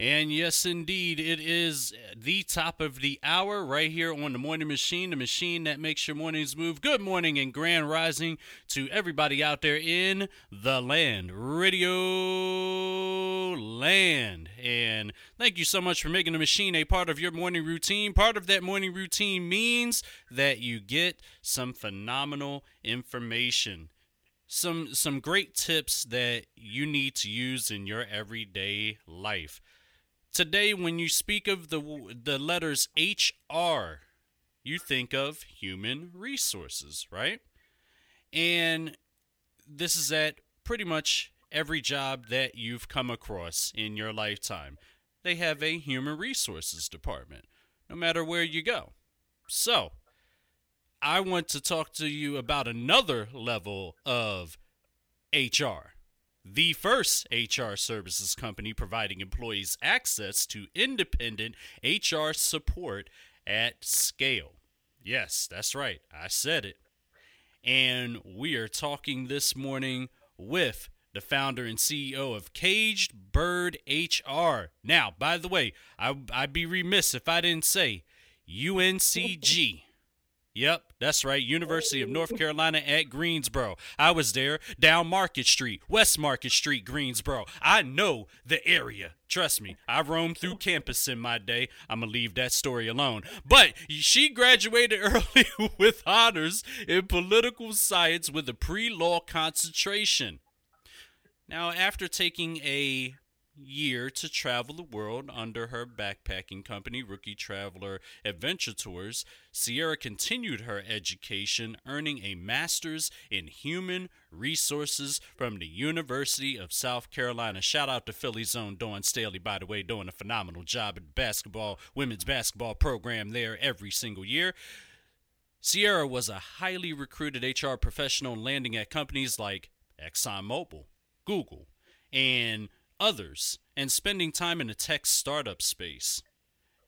And yes, indeed, it is the top of the hour right here on the Morning Machine, the machine that makes your mornings move. Good morning and grand rising to everybody out there in the land, radio land. And thank you so much for making the machine a part of your morning routine. Part of that morning routine means that you get some phenomenal information some some great tips that you need to use in your everyday life. Today, when you speak of the the letters HR, you think of human resources, right? And this is at pretty much every job that you've come across in your lifetime. They have a human resources department, no matter where you go. So, I want to talk to you about another level of HR the first HR services company providing employees access to independent HR support at scale. Yes, that's right. I said it. And we are talking this morning with the founder and CEO of Caged Bird HR. Now, by the way, I, would be remiss if I didn't say UNCG. Yep, that's right. University of North Carolina at Greensboro. I was there down Market Street, West Market Street, Greensboro. I know the area. Trust me, I roamed through campus in my day. I'm going to leave that story alone. But she graduated early with honors in political science with a pre law concentration. Now, after taking a year to travel the world under her backpacking company, Rookie Traveler Adventure Tours, Cierra continued her education, earning a master's in human resources from the University of South Carolina. Shout out to Philly's own Dawn Staley, by the way, doing a phenomenal job at the basketball, women's basketball program there every single year. Cierra was a highly recruited HR professional landing at companies like ExxonMobil, Google, and others and spending time in the tech startup space.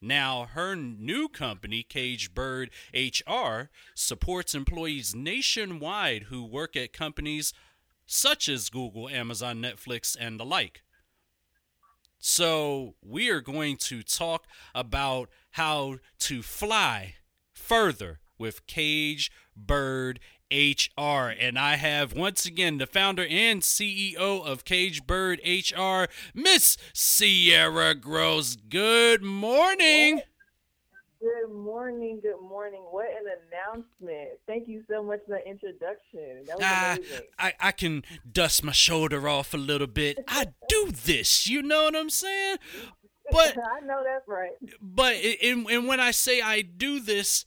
Now, her new company, Caged Bird HR, supports employees nationwide who work at companies such as Google, Amazon, Netflix, and the like. So, we are going to talk about how to fly further with Caged Bird HR. And I have once again the founder and CEO of Caged Bird HR, Miss Cierra Gross. Good morning. Good morning. Good morning. What an announcement. Thank you so much for the introduction. That was ah, amazing. I, I can dust my shoulder off a little bit. I do this. You know what I'm saying? But I know that's right. But and, and when I say I do this,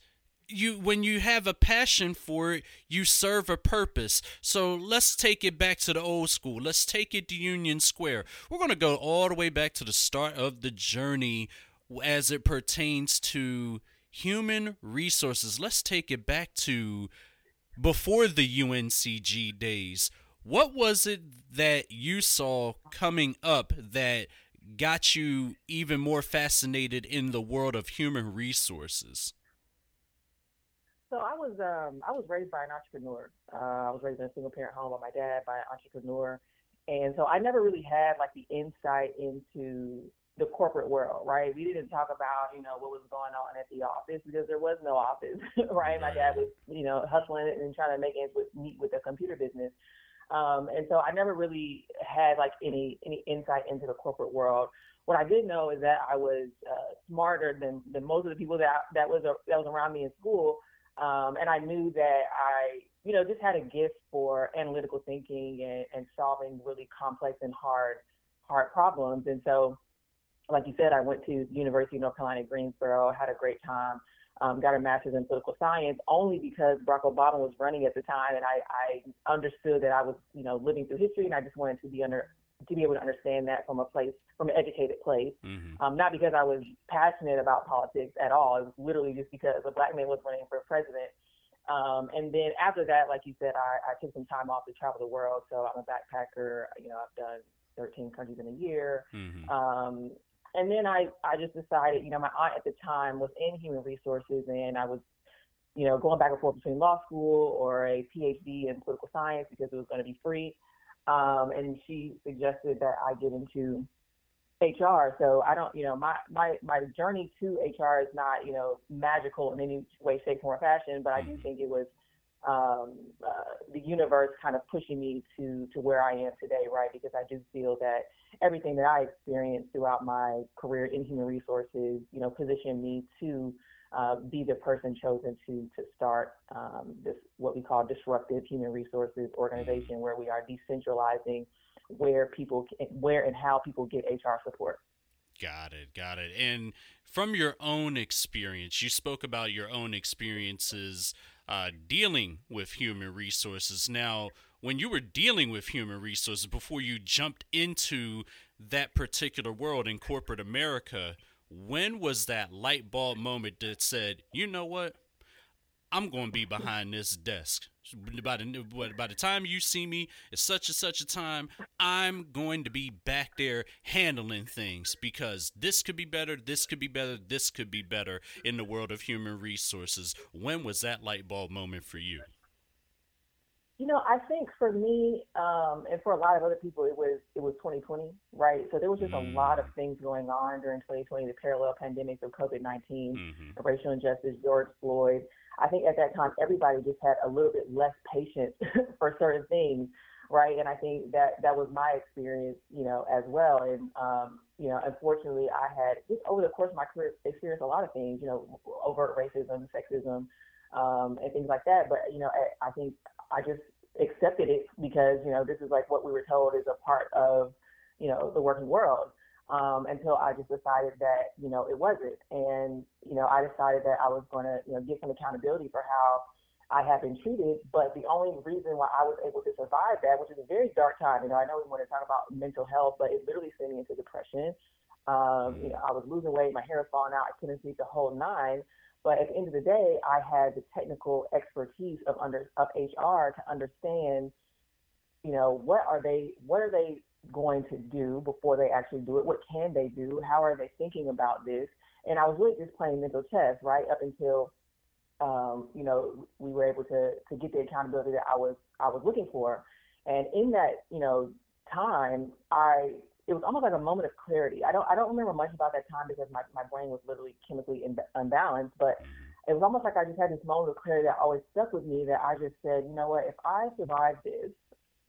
you when you have a passion for it you serve a purpose. So let's take it back to the old school. Let's take it to union square. We're going to go all the way back to the start of the journey as it pertains to human resources. Let's take it back to before the UNCG days. What was it that you saw coming up that got you even more fascinated in the world of human resources so I was um I was raised by an entrepreneur. Uh, I was raised in a single parent home by my dad by an entrepreneur, and so I never really had like the insight into the corporate world, right? We didn't talk about you know what was going on at the office because there was no office, right? My dad was you know hustling and trying to make ends with, meet with the computer business. Um, and so I never really had like any any insight into the corporate world. What I did know is that I was uh, smarter than, than most of the people that that was that was around me in school, um, and I knew that I, you know, just had a gift for analytical thinking and, and solving really complex and hard, hard problems. And so, like you said, I went to University of North Carolina Greensboro, had a great time, um, got a master's in political science only because Barack Obama was running at the time, and I, I understood that I was, you know, living through history, and I just wanted to be under to be able to understand that from a place, from an educated place. Mm-hmm. Um, not because I was passionate about politics at all. It was literally just because a black man was running for president. Um, and then after that, like you said, I, I took some time off to travel the world. So I'm a backpacker. You know, I've done 13 countries in a year. Mm-hmm. Um, and then I, I just decided, you know, my aunt at the time was in human resources and I was, you know, going back and forth between law school or a PhD in political science because it was going to be free. Um, and she suggested that I get into HR. So I don't, you know, my my my journey to HR is not, you know, magical in any way, shape, form, or fashion. But I do mm-hmm. think it was um, uh, the universe kind of pushing me to to where I am today, right? Because I do feel that everything that I experienced throughout my career in human resources, you know, positioned me to uh, be the person chosen to to start um, this what we call disruptive human resources organization, where we are decentralizing where people where and how people get HR support. Got it, got it. And from your own experience, you spoke about your own experiences uh, dealing with human resources. Now, when you were dealing with human resources before you jumped into that particular world in corporate America, when was that light bulb moment that said, you know what? I'm going to be behind this desk. By the, by the time you see me at such and such a time, I'm going to be back there handling things because this could be better, this could be better, this could be better in the world of human resources. When was that light bulb moment for you? You know, I think for me, um, and for a lot of other people, it was it was 2020, right? So there was just mm. a lot of things going on during 2020, the parallel pandemics of COVID-19, mm-hmm. racial injustice, George Floyd. I think at that time everybody just had a little bit less patience for certain things, right? And I think that that was my experience, you know, as well. And um, you know, unfortunately, I had just over the course of my career experienced a lot of things, you know, overt racism, sexism, um, and things like that. But you know, I, I think I just accepted it because you know this is like what we were told is a part of you know the working world um, until I just decided that, you know, it wasn't. And, you know, I decided that I was going to, you know, get some accountability for how I have been treated. But the only reason why I was able to survive that, which is a very dark time, you know, I know we want to talk about mental health, but it literally sent me into depression. Um, you know, I was losing weight, my hair was falling out, I couldn't sleep the whole nine. But at the end of the day, I had the technical expertise of under of HR to understand, you know, what are they, what are they going to do before they actually do it? What can they do? How are they thinking about this? And I was really just playing mental chess, right, up until um, you know we were able to to get the accountability that I was I was looking for. And in that you know time, I it was almost like a moment of clarity. I don't I don't remember much about that time because my my brain was literally chemically unbalanced, but it was almost like I just had this moment of clarity that always stuck with me that I just said, you know what, if I survive this,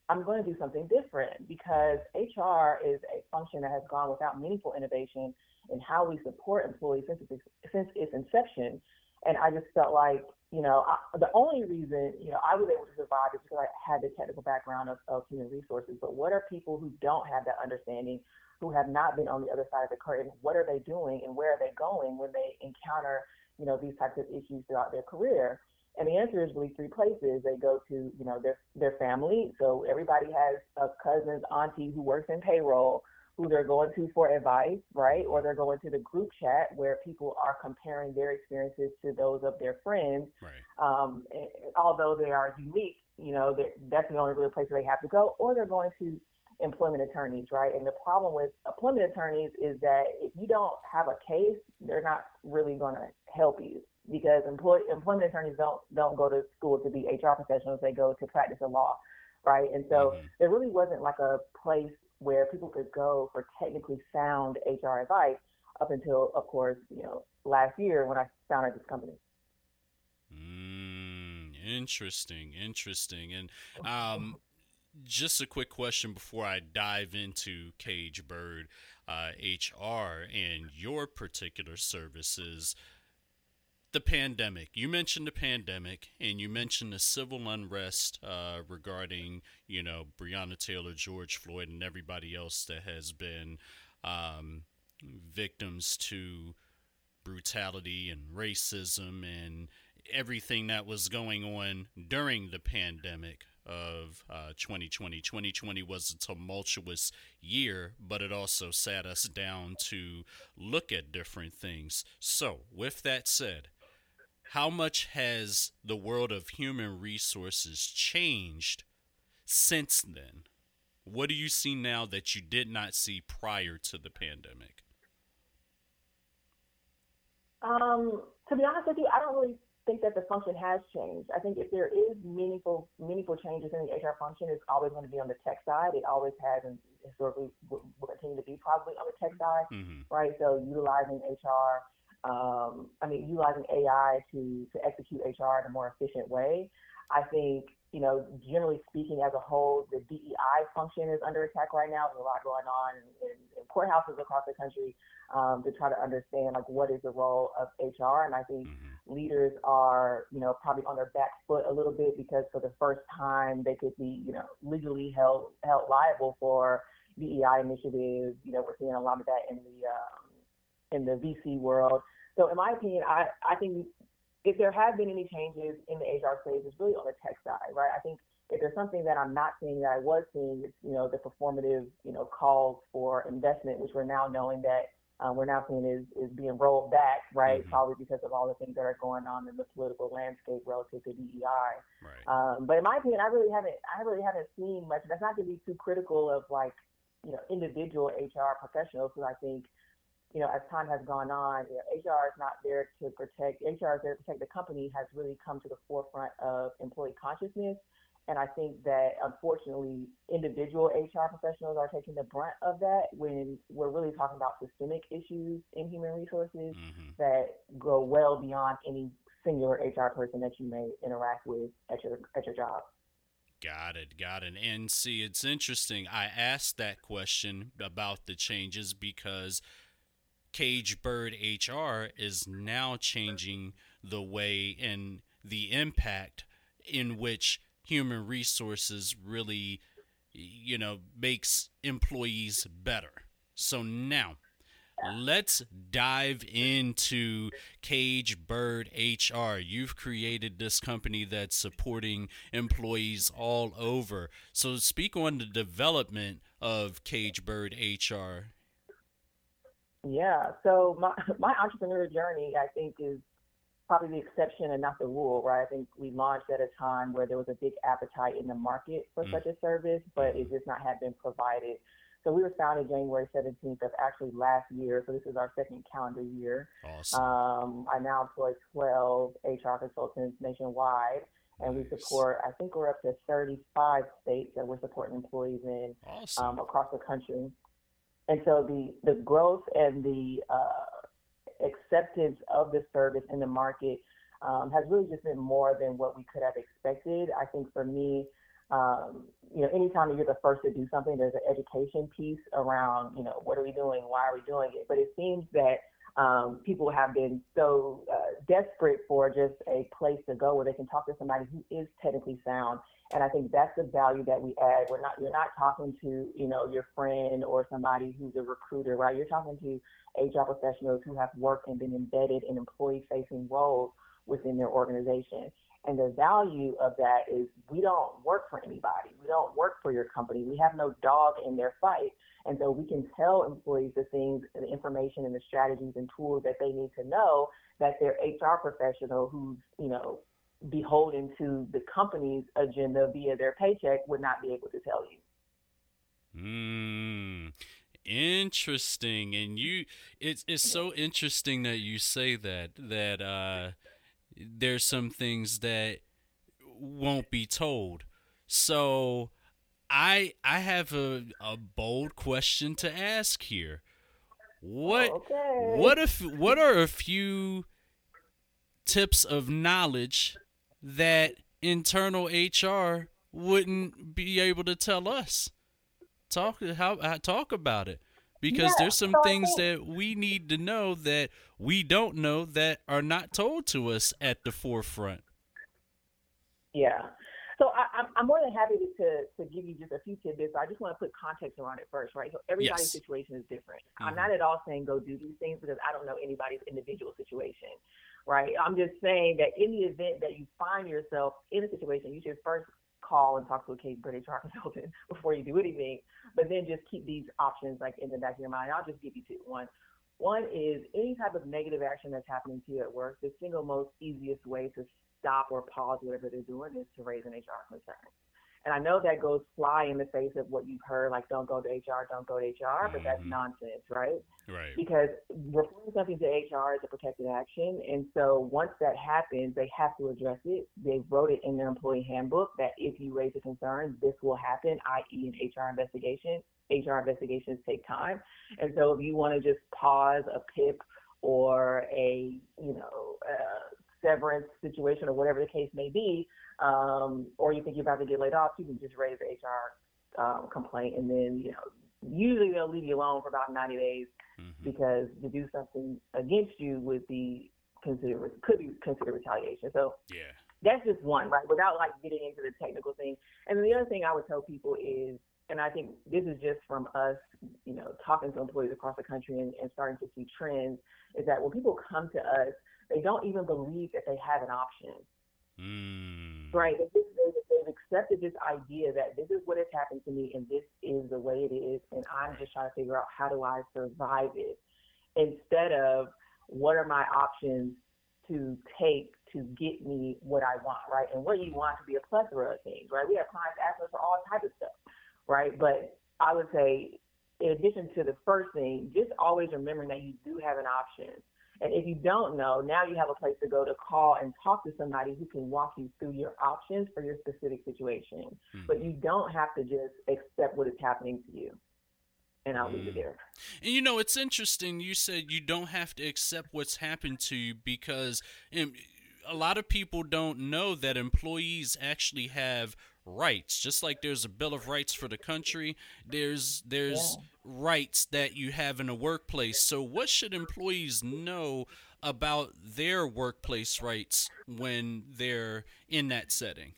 I'm going to do something different because HR is a function that has gone without meaningful innovation in how we support employees since its, since its inception. And I just felt like, you know, I, the only reason, you know, I was able to survive is because I had the technical background of, of human resources. But what are people who don't have that understanding, who have not been on the other side of the curtain? What are they doing and where are they going when they encounter, you know, these types of issues throughout their career? And the answer is really three places. They go to, you know, their their family. So everybody has a cousin's auntie who works in payroll, who they're going to for advice, right? Or they're going to the group chat where people are comparing their experiences to those of their friends. Right. Um, although they are unique, you know, that's the only real place they have to go. Or they're going to employment attorneys, right? And the problem with employment attorneys is that if you don't have a case, they're not really going to help you because employ, employment attorneys don't don't go to school to be HR professionals; they go to practice the law, right? And so mm-hmm. there really wasn't like a place where people could go for technically sound HR advice up until, of course, you know, last year when I founded this company. Mm, interesting, interesting, and um, just a quick question before I dive into Caged Bird uh, HR and your particular services the pandemic. You mentioned the pandemic, and you mentioned the civil unrest uh, regarding, you know, Breonna Taylor, George Floyd, and everybody else that has been um, victims to brutality and racism and everything that was going on during the pandemic of uh, 2020. 2020 was a tumultuous year, but it also sat us down to look at different things. So, with that said, how much has the world of human resources changed since then? What do you see now that you did not see prior to the pandemic? Um, to be honest with you, I don't really think that the function has changed. I think if there is meaningful meaningful changes in the HR function, it's always going to be on the tech side. It always has and historically will, continue to be probably on the tech side, mm-hmm. right? So utilizing HR, um, I mean, utilizing AI to to execute HR in a more efficient way. I think you know, generally speaking, as a whole, the DEI function is under attack right now. There's a lot going on in, in, courthouses across the country um, to try to understand like what is the role of HR. And I think mm-hmm. leaders are, you know, probably on their back foot a little bit because for the first time they could be, you know, legally held held liable for DEI initiatives. You know, we're seeing a lot of that in the um, in the VC world. So in my opinion, I, I think if there have been any changes in the HR space, it's really on the tech side, right? I think if there's something that I'm not seeing that I was seeing, it's you know the performative you know calls for investment, which we're now knowing that uh, we're now seeing is is being rolled back, right? Mm-hmm. Probably because of all the things that are going on in the political landscape relative to DEI. Right. Um, but in my opinion, I really haven't I really haven't seen much. That's not going to be too critical of like you know individual HR professionals, because I think you know, as time has gone on, you know, HR is not there to protect, HR is there to protect the company has really come to the forefront of employee consciousness. And I think that unfortunately, individual HR professionals are taking the brunt of that when we're really talking about systemic issues in human resources mm-hmm. that go well beyond any singular HR person that you may interact with at your at your job. Got it, got it. And see, it's interesting. I asked that question about the changes because Caged Bird HR is now changing the way and the impact in which human resources really, you know, makes employees better. So now, let's dive into Caged Bird HR. You've created this company that's supporting employees all over. So, speak on the development of Caged Bird HR yeah. So my my entrepreneur journey, I think, is probably the exception and not the rule, right? I think we launched at a time where there was a big appetite in the market for mm. such a service, but it just not had been provided. So we were founded January 17th of actually last year. So this is our second calendar year. Awesome. Um, I now employ 12 HR consultants nationwide, and we support, I think we're up to 35 states that we're supporting employees in awesome. um, across the country. And so the, the growth and the uh, acceptance of the service in the market um, has really just been more than what we could have expected. I think for me, um, you know, anytime you're the first to do something, there's an education piece around, you know, what are we doing? Why are we doing it? But it seems that um, people have been so uh, desperate for just a place to go where they can talk to somebody who is technically sound. And I think that's the value that we add. We're not you're not talking to you know your friend or somebody who's a recruiter, right? You're talking to HR professionals who have worked and been embedded in employee facing roles within their organization. And the value of that is we don't work for anybody. We don't work for your company. We have no dog in their fight. And so we can tell employees the things, the information and the strategies and tools that they need to know that their HR professional who's, you know, beholden to the company's agenda via their paycheck would not be able to tell you. Hmm. Interesting. And you it's it's so interesting that you say that that uh there's some things that won't be told. So I I have a, a bold question to ask here. What okay. what if what are a few tips of knowledge that internal HR wouldn't be able to tell us? Talk how uh, talk about it because yeah, there's some so things that we need to know that we don't know that are not told to us at the forefront. Yeah. So I, am more than happy to, to give you just a few tidbits. I just want to put context around it first, right? So everybody's yes. situation is different. Mm-hmm. I'm not at all saying go do these things because I don't know anybody's individual situation, right? I'm just saying that in the event that you find yourself in a situation, you should first call and talk to a Caged Bird HR consultant before you do anything, but then just keep these options like in the back of your mind. I'll just give you two. One, one is any type of negative action that's happening to you at work. The single most easiest way to stop or pause whatever they're doing is to raise an HR concern. And I know that goes fly in the face of what you've heard, like don't go to HR, don't go to HR, but that's Mhm. nonsense, right? Right. Because reporting something to HR is a protected action. And so once that happens, they have to address it. They wrote it in their employee handbook that if you raise a concern, this will happen, i.e., an HR investigation. HR investigations take time. And so if you want to just pause a PIP or a, you know, uh, severance situation or whatever the case may be, um, or you think you're about to get laid off, you can just raise the HR um, complaint and then, you know, usually they'll leave you alone for about 90 days Mhm. because to do something against you would be considered could be considered retaliation. So Yeah. that's just one, right? Without like getting into the technical thing. And then the other thing I would tell people is, and I think this is just from us, you know, talking to employees across the country and, and starting to see trends, is that when people come to us, they don't even believe that they have an option, Mm. right? They just, they, they've accepted this idea that this is what has happened to me and this is the way it is, and I'm just trying to figure out how do I survive it instead of what are my options to take to get me what I want, right? And what you want to be a plethora of things, right? We have clients asking us for all types of stuff, right? But I would say, in addition to the first thing, just always remembering that you do have an option. And if you don't know, now you have a place to go to call and talk to somebody who can walk you through your options for your specific situation. Mhm. But you don't have to just accept what is happening to you. And I'll leave it Mm. there. And you know, it's interesting. You said you don't have to accept what's happened to you because um, a lot of people don't know that employees actually have rights. Just like there's a Bill of Rights for the country, there's there's Yeah. rights that you have in a workplace. So, what should employees know about their workplace rights when they're in that setting?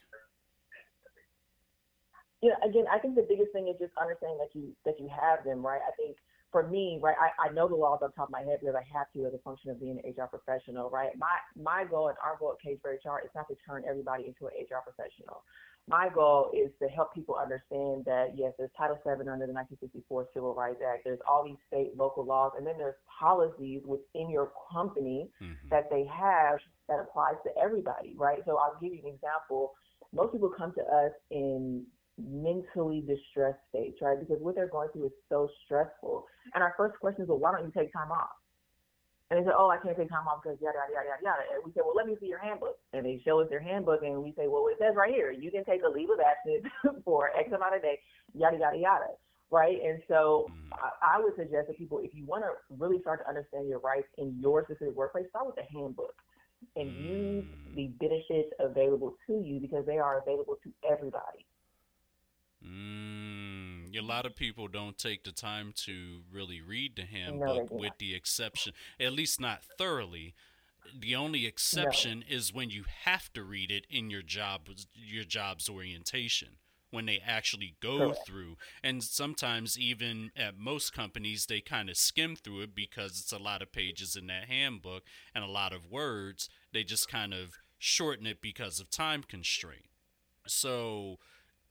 Yeah, again, I think the biggest thing is just understanding that you that you have them, right? I think for me, right, I, I know the laws off the top of my head because I have to as a function of being an HR professional, right? My my goal and our goal at for HR is not to turn everybody into an HR professional. My goal is to help people understand that yes, there's Title VII under the 1964 Civil Rights Act. There's all these state, local laws, and then there's policies within your company Mhm. that they have that applies to everybody, right? So I'll give you an example. Most people come to us in mentally distressed states, right? Because what they're going through is so stressful. And our first question is, well, why don't you take time off? And they said, oh, I can't take time off because yada, yada, yada, yada. And we said, well, let me see your handbook. And they show us their handbook and we say, well, it says right here, you can take a leave of absence for X amount of days, yada, yada, yada. Right. And so Mm. I, I would suggest that people, if you want to really start to understand your rights in your specific workplace, start with the handbook and use Mm. the benefits available to you because they are available to everybody. Mm, a lot of people don't take the time to really read the handbook, do with the exception, at least not thoroughly. The only exception is when you have to read it in your job, your job's orientation, when they actually go Correct. through. And sometimes, even at most companies, they kind of skim through it because it's a lot of pages in that handbook and a lot of words. They just kind of shorten it because of time constraint. So,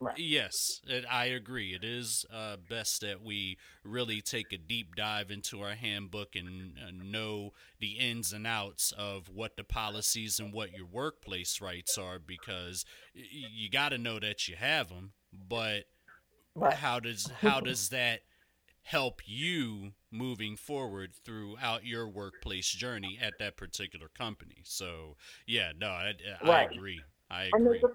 Right. Yes, it, I agree. It is uh, best that we really take a deep dive into our handbook and uh, know the ins and outs of what the policies and what your workplace rights are because y- you got to know that you have them. But Right. how does how does that help you moving forward throughout your workplace journey at that particular company? So yeah, no, I, I Right. agree. I agree.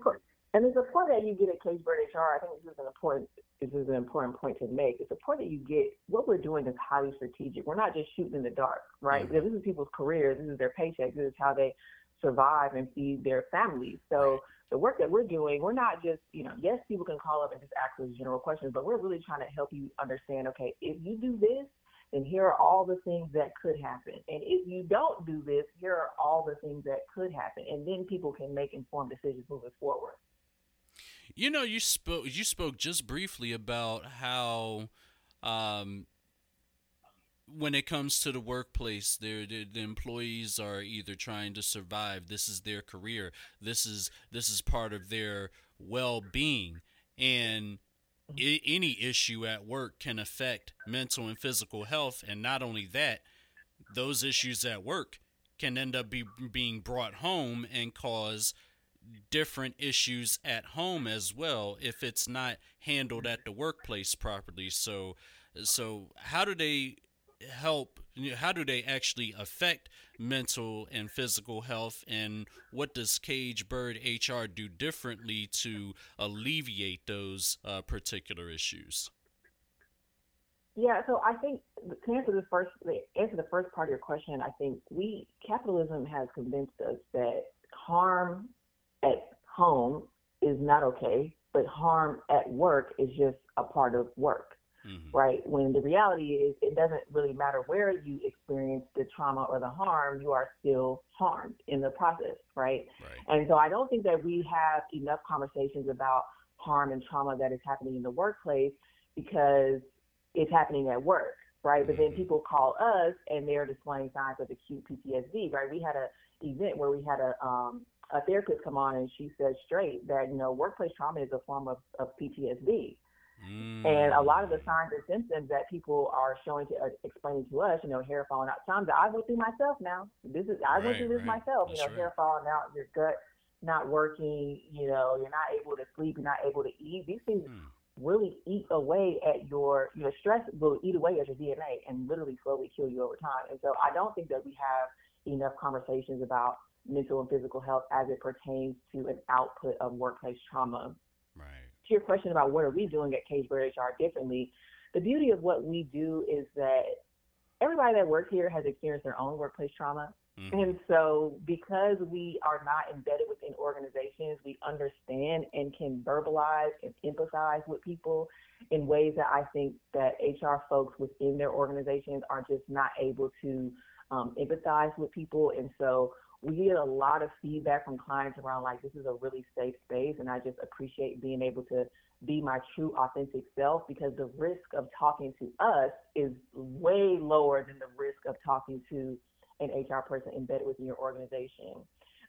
And the support that you get at Caged Bird HR, I think this is an important this is an important point to make. The support that you get, what we're doing is highly strategic. We're not just shooting in the dark, right? Mhm. This is people's careers, this is their paycheck, this is how they survive and feed their families. So the work that we're doing, we're not just, you know, yes, people can call up and just ask us general questions, but we're really trying to help you understand, okay, if you do this, then here are all the things that could happen. And if you don't do this, here are all the things that could happen. And then people can make informed decisions moving forward. You know, you spoke you spoke just briefly about how um, when it comes to the workplace, the, the employees are either trying to survive. This is their career. This is this is part of their well being, and I- any issue at work can affect mental and physical health. And not only that, those issues at work can end up be, being brought home and cause different issues at home as well if it's not handled at the workplace properly. So, so how do they help? How do they actually affect mental and physical health? And what does Caged Bird HR do differently to alleviate those uh, particular issues? Yeah, so I think to answer the first answer the first part of your question, I think we capitalism has convinced us that harm at home is not okay, but harm at work is just a part of work, mm-hmm. right? When the reality is, it doesn't really matter where you experience the trauma or the harm, you are still harmed in the process, right? right? And so I don't think that we have enough conversations about harm and trauma that is happening in the workplace because it's happening at work, right? But then mm-hmm. people call us and they're displaying signs of acute PTSD, right? We had a event where we had a um, a therapist come on and she said straight that you know workplace trauma is a form of, of PTSD. Mm. And a lot of the signs and symptoms that people are showing to uh, explaining to us, you know, hair falling out. Times I went through myself now. This is I right, went through this right. myself. That's you know, right. hair falling out, your gut not working. You know, you're not able to sleep. You're not able to eat. These things mm really eat away at your your stress will eat away at your DNA and literally slowly kill you over time. And so I don't think that we have enough conversations about mental and physical health as it pertains to an output of workplace trauma. Right. To your question about what are we doing at Caged Bird HR differently, the beauty of what we do is that everybody that works here has experienced their own workplace trauma. Mm-hmm. And so, because we are not embedded within organizations, we understand and can verbalize and empathize with people in ways that I think that HR folks within their organizations are just not able to um, empathize with people. And so, we get a lot of feedback from clients around like this is a really safe space, and I just appreciate being able to be my true authentic self because the risk of talking to us is way lower than the risk of talking to an HR person embedded within your organization.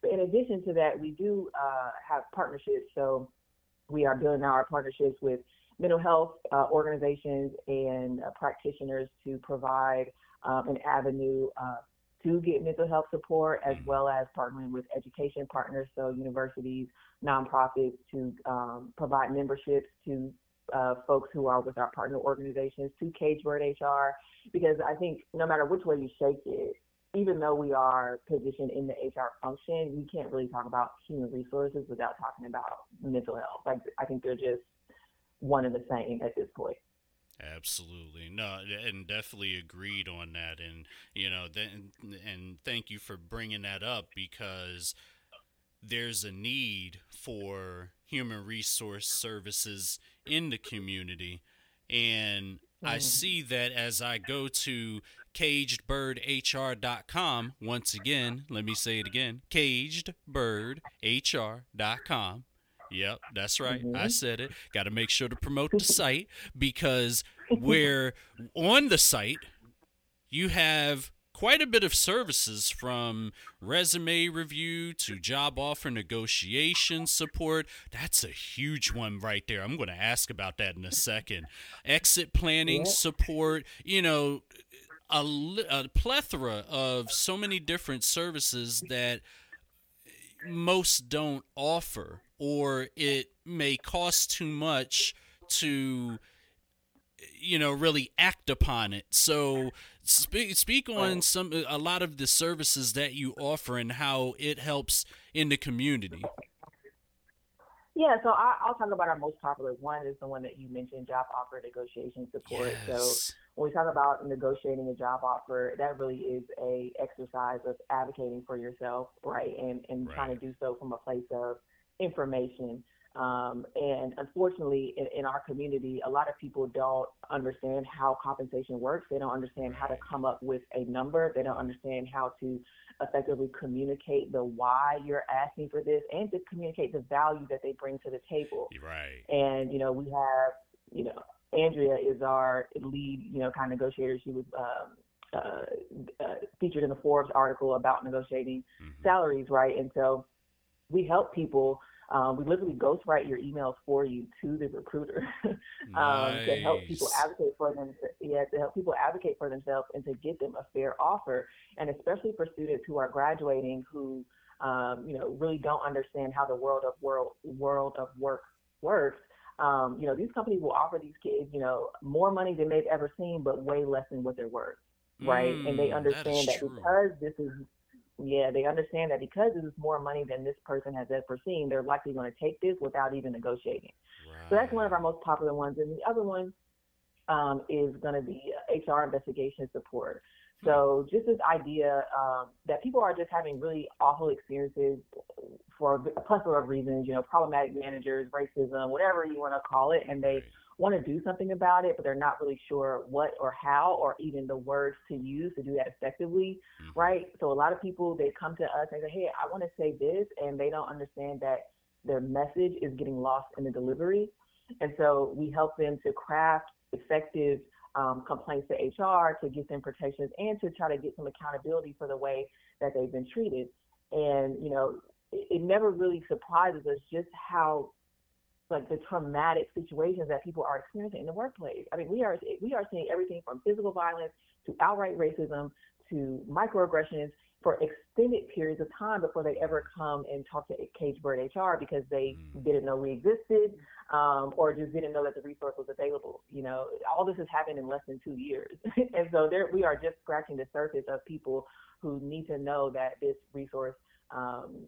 But in addition to that, we do uh, have partnerships. So we are building our partnerships with mental health uh, organizations and uh, practitioners to provide um, an avenue uh, to get mental health support, as mm-hmm. well as partnering with education partners, so universities, nonprofits, to um, provide memberships to uh, folks who are with our partner organizations to Caged Bird HR, because I think no matter which way you shake it, even though we are positioned in the HR function, we can't really talk about human resources without talking about mental health. Like I think they're just one and the same at this point. Absolutely. No, and definitely agreed on that. And, you know, then, and thank you for bringing that up because there's a need for human resource services in the community. And I mm-hmm. see that as I go to cagedbirdhr.com. Once again, let me say it again cagedbirdhr.com. Yep, that's right. Mm-hmm. I said it. Got to make sure to promote the site because we're on the site, you have quite a bit of services from resume review to job offer negotiation support. That's a huge one right there. I'm going to ask about that in a second. Exit planning support, you know, a, a plethora of so many different services that most don't offer or it may cost too much to you know really act upon it so speak speak on oh. some a lot of the services that you offer and how it helps in the community yeah, so I, will talk about our most popular one is the one that you mentioned, job offer negotiation support. Yes. So when we talk about negotiating a job offer, that really is a exercise of advocating for yourself, right, and and right. trying to do so from a place of information. Um, and unfortunately, in, in, our community, a lot of people don't understand how compensation works. They don't understand how to come up with a number. They don't understand how to effectively communicate the why you're asking for this and to communicate the value that they bring to the table. Right. And, you know, we have, you know, Andrea is our lead, you know, kind of negotiator. She was um, uh, uh, featured in the Forbes article about negotiating mm-hmm. salaries, right? And so we help people – um, we literally ghostwrite your emails for you to the recruiter um, nice. to help people advocate for them. Yeah, to help people advocate for themselves and to get them a fair offer. And especially for students who are graduating who um, you know, really don't understand how the world of world world of work works, um, you know, these companies will offer these kids, you know, more money than they've ever seen, but way less than what they're worth, right? Mm, and they understand that, that because this is, yeah, they understand that because this is more money than this person has ever seen, they're likely going to take this without even negotiating. Right. So that's one of our most popular ones. And the other one um, is going to be HR investigation support. So just this idea um, that people are just having really awful experiences for a plethora of reasons, you know, problematic managers, racism, whatever you want to call it, and they. Want to do something about it, but they're not really sure what or how or even the words to use to do that effectively, Mhm. right? So a lot of people they come to us and say, "Hey, I want to say this," and they don't understand that their message is getting lost in the delivery, and so we help them to craft effective um, complaints to HR to get them protections and to try to get some accountability for the way that they've been treated. And you know, it, it never really surprises us just how like the traumatic situations that people are experiencing in the workplace. I mean, we are we are seeing everything from physical violence to outright racism to microaggressions for extended periods of time before they ever come and talk to Caged Bird HR because they Mm. didn't know we existed um, or just didn't know that the resource was available. You know, all this has happened in less than two years, and so there we are just scratching the surface of people who need to know that this resource um,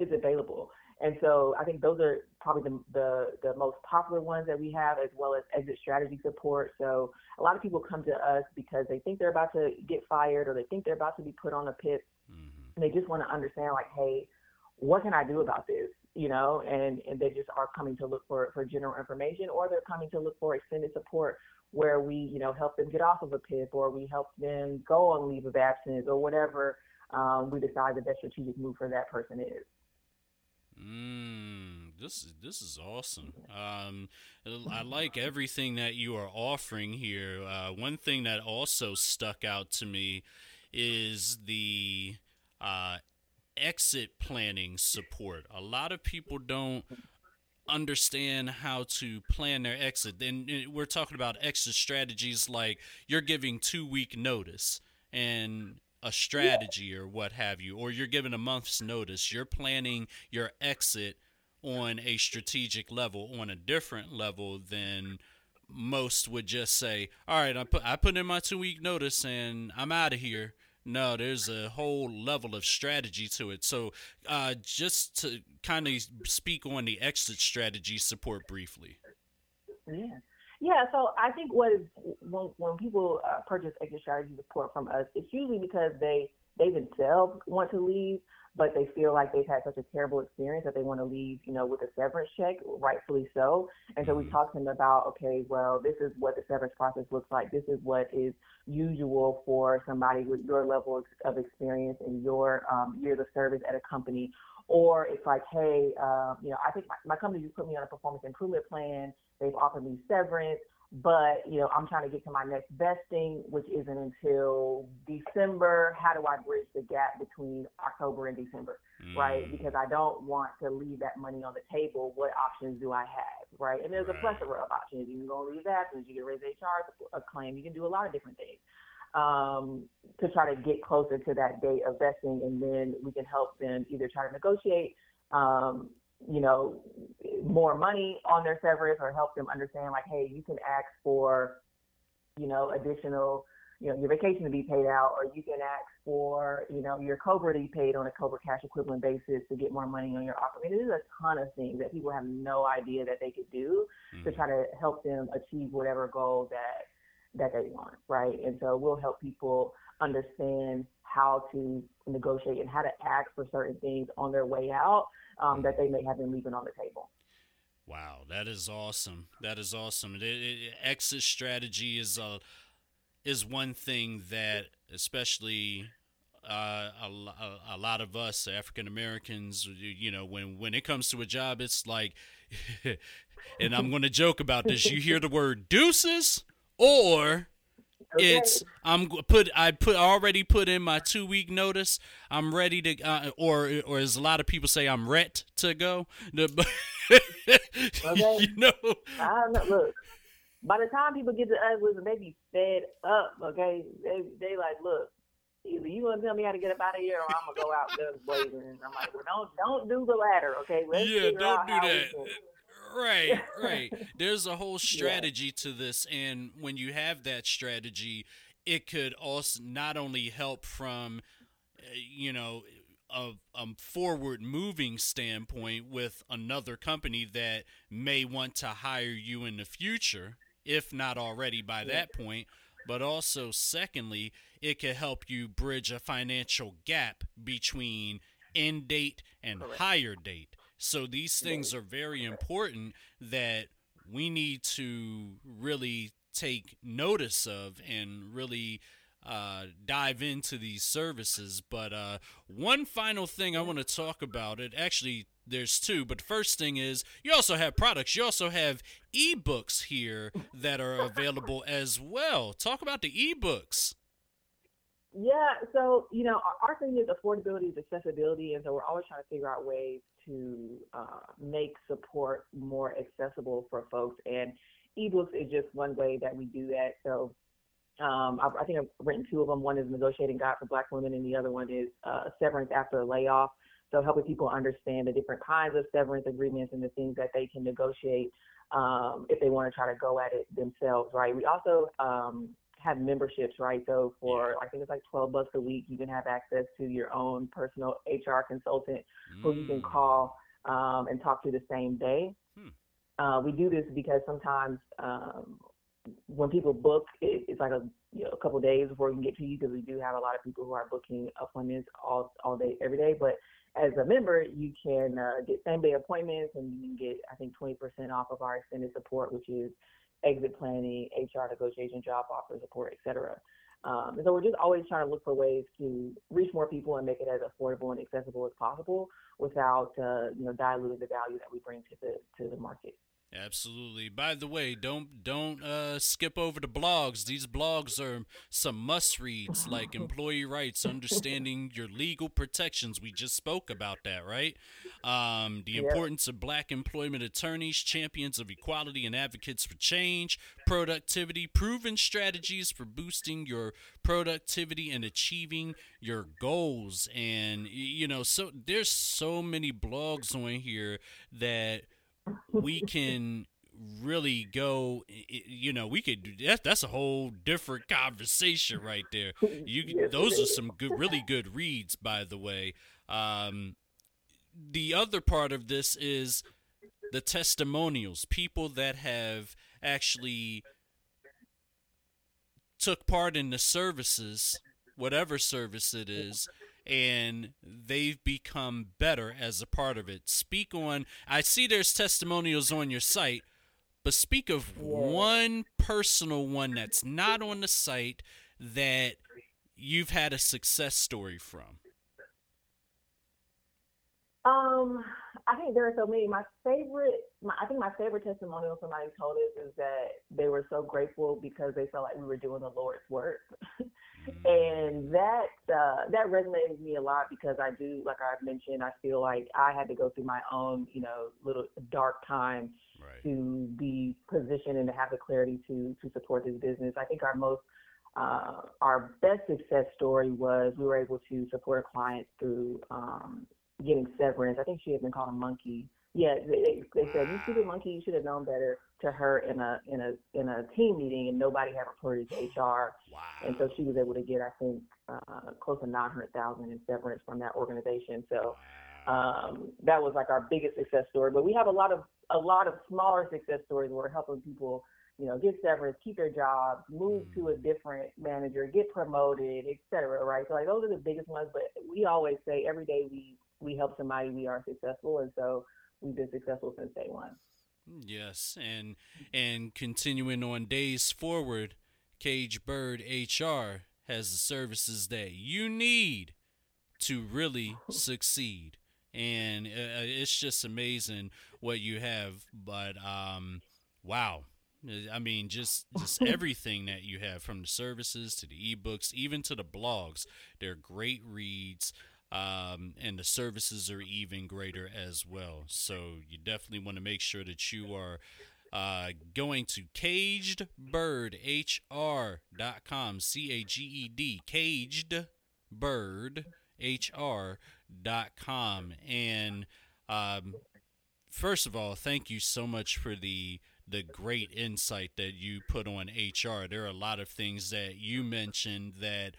is available. And so I think those are probably the, the, the most popular ones that we have, as well as exit strategy support. So a lot of people come to us because they think they're about to get fired or they think they're about to be put on a pit, Mhm. and they just want to understand, like, hey, what can I do about this? You know, and, and they just are coming to look for, for general information, or they're coming to look for extended support where we, you know, help them get off of a PIP, or we help them go on leave of absence, or whatever um, we decide the best strategic move for that person is. Mm, this is this is awesome. Um, I like everything that you are offering here. Uh, one thing that also stuck out to me is the uh, exit planning support. A lot of people don't understand how to plan their exit. Then uh, we're talking about exit strategies like you're giving two week notice and a strategy or what have you, or you're given a month's notice. You're planning your exit on a strategic level, on a different level than most would just say, "All right, I put I put in my two week notice and I'm out of here." No, there's a whole level of strategy to it. So, uh, just to kind of speak on the exit strategy support briefly. Yeah. Yeah, so I think what is when when people uh, purchase exit strategy support from us, it's usually because they they themselves want to leave, but they feel like they've had such a terrible experience that they want to leave, you know, with a severance check, rightfully so. And so we Mhm. talk to them about, okay, well, this is what the severance process looks like. This is what is usual for somebody with your level of- of experience and your um, years of service at a company. Or it's like, hey, uh, you know, I think my, my company just put me on a performance improvement plan. They've offered me severance, but you know, I'm trying to get to my next vesting, which isn't until December. How do I bridge the gap between October and December, right? Mm, Because I don't want to leave that money on the table. What options do I have, right? And there's Right. a plethora of options. You can go leave that, and you can raise HR a claim. You can do a lot of different things um, to try to get closer to that date of vesting, and then we can help them either try to negotiate, um, you know, more money on their severance, or help them understand like, hey, you can ask for, you know, additional, you know, your vacation to be paid out, or you can ask for, you know, your Cobra to be paid on a Cobra cash equivalent basis to get more money on your offer. I mean, there's a ton of things that people have no idea that they could do to mhm. try to help them achieve whatever goal that that they want, right? And so we'll help people understand how to negotiate and how to ask for certain things on their way out um, that they may have been leaving on the table. Wow, that is awesome. That is awesome. It, it, exit strategy is a is one thing that, especially uh, a, a, a lot of us African Americans, you you know, when when it comes to a job, it's like, and I'm going to joke about this. You hear the word deuces, or it's I'm put I put already put in my two week notice. I'm ready to uh, or or as a lot of people say I'm ret to go. The- Okay. you know, I don't know. Look, by the time people get to us, listen, they be fed up. Okay, they they like, look, either you gonna tell me how to get up out of here, or I'm gonna go out guns blazing. And I'm like, well, don't don't do the latter, okay? Let's yeah, don't do that. Right, right. There's a whole strategy yeah. to this, and when you have that strategy, it could also not only help from, uh, you know, a, a forward moving standpoint with another company that may want to hire you in the future, if not already by that point. But also, secondly, it could help you bridge a financial gap between end date and Correct. hire date. So these things are very important that we need to really take notice of and really uh, dive into these services. But uh, one final thing I want to talk about it actually there's two, but first thing is you also have products. You also have ebooks here that are available as well. Talk about the ebooks. Yeah, so you know, our, our thing is affordability is accessibility, and so we're always trying to figure out ways to uh, make support more accessible for folks. And ebooks is just one way that we do that. So um, I, I, think I've written two of them. One is Negotiating Guide for Black Women, and the other one is uh, Severance After a Layoff. So helping people understand the different kinds of severance agreements and the things that they can negotiate um, if they want to try to go at it themselves, right? We also um, have memberships, right? So for I think it's like 12 bucks a week, you can have access to your own personal HR consultant mm. who you can mm. call um, and talk to the same day. Hmm. Uh, we do this because sometimes um, when people book, it, it's like a you know, a couple days before we can get to you because we do have a lot of people who are booking appointments all all day every day. But as a member, you can uh, get same day appointments and you can get I think 20% off of our extended support, which is exit planning, HR negotiation, job offer support, etc. Um, and so we're just always trying to look for ways to reach more people and make it as affordable and accessible as possible without uh, you know diluting the value that we bring to the to the market. Absolutely. By the way, don't don't uh, skip over the blogs. These blogs are some must reads like employee rights, understanding your legal protections. We just spoke about that, right? Um, the yep. importance of black employment attorneys, champions of equality and advocates for change, productivity, proven strategies for boosting your productivity and achieving your goals. And you know, so there's so many blogs on here that we can really go you know we could that's that's a whole different conversation right there. You those are some good really good reads by the way. Um the other part of this is the testimonials people that have actually took part in the services whatever service it is and they've become better as a part of it. Speak on, I see there's testimonials on your site, but speak of one personal one that's not on the site that you've had a success story from. Um, I think there are so many. My favorite, my, I think my favorite testimonial somebody told us is that they were so grateful because they felt like we were doing the Lord's work. And that uh, that resonated with me a lot because I do, like I've mentioned, I feel like I had to go through my own, you know, little dark time right. to be positioned and to have the clarity to to support this business. I think our most uh, our best success story was we were able to support a client through um, getting severance. I think she had been called a monkey. Yeah, they, they said you stupid monkey, you should have known better to her in a in a in a team meeting, and nobody had reported to HR. Wow. And so she was able to get, I think, uh, close to nine hundred thousand in severance from that organization. So um, that was like our biggest success story. But we have a lot of a lot of smaller success stories where we're helping people you know, get severance, keep their jobs, move mm. to a different manager, get promoted, et cetera, right? So like those are the biggest ones, but we always say every day we we help somebody, we are successful, and so we've been successful since day one. Yes, and and continuing on days forward, Caged Bird HR has the services that you need to really succeed, and uh, it's just amazing what you have. But um, wow, I mean, just just everything that you have from the services to the ebooks, even to the blogs. They're great reads um, and the services are even greater as well. So you definitely want to make sure that you are uh, going to cagedbirdhr.com, C A G E D, caged cagedbirdhr.com. And um, first of all, thank you so much for the the great insight that you put on HR. There are a lot of things that you mentioned that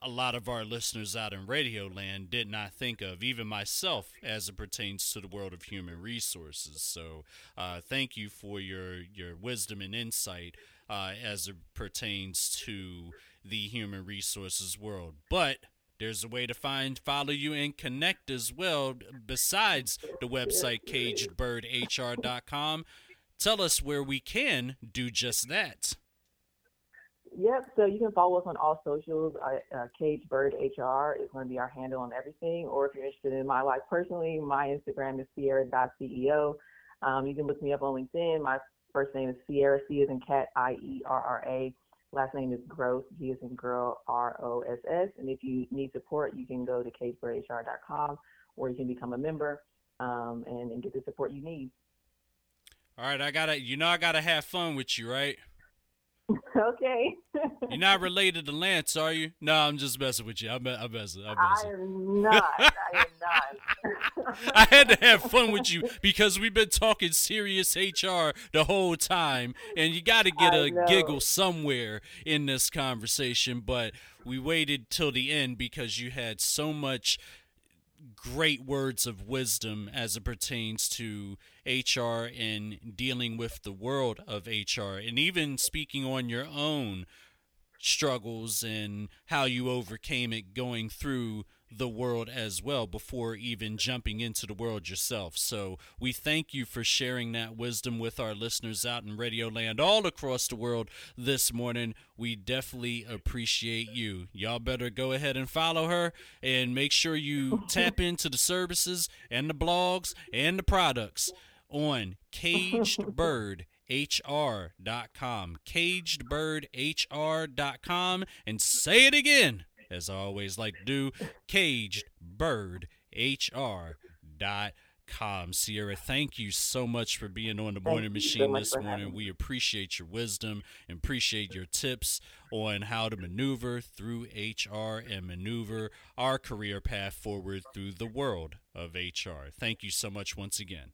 a lot of our listeners out in radio land did not think of, even myself, as it pertains to the world of human resources. So, uh, thank you for your your wisdom and insight uh, as it pertains to the human resources world. But there's a way to find, follow you, and connect as well. Besides the website cagedbirdhr.com, tell us where we can do just that. Yep. So you can follow us on all socials. Uh, uh, Caged Bird HR is going to be our handle on everything. Or if you're interested in my life personally, my Instagram is Cierra.ceo. Um, you can look me up on LinkedIn. My first name is Cierra, C is in cat, I E R R A. Last name is Gross, G is in girl, R O S S. And if you need support, you can go to cagedbirdhr.com or you can become a member um, and, and get the support you need. All right, I gotta, you know, I gotta have fun with you, right? Okay. You're not related to Lance, are you? No, I'm just messing with you. I'm, I'm messing. I'm messing. I am not. I am not. I had to have fun with you because we've been talking serious HR the whole time, and you got to get a giggle somewhere in this conversation. But we waited till the end because you had so much great words of wisdom as it pertains to HR and dealing with the world of HR, and even speaking on your own struggles and how you overcame it going through the world as well before even jumping into the world yourself. So we thank you for sharing that wisdom with our listeners out in Radio Land all across the world this morning. We definitely appreciate you. Y'all better go ahead and follow her and make sure you tap into the services and the blogs and the products on Caged Bird hr.com cagedbirdhr.com and say it again as I always like to do, cagedbirdhr.com. Cierra, thank you so much for being on the Morning Machine so this morning. We appreciate your wisdom and appreciate your tips on how to maneuver through HR and maneuver our career path forward through the world of HR. Thank you so much once again.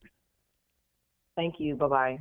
Thank you. Bye bye.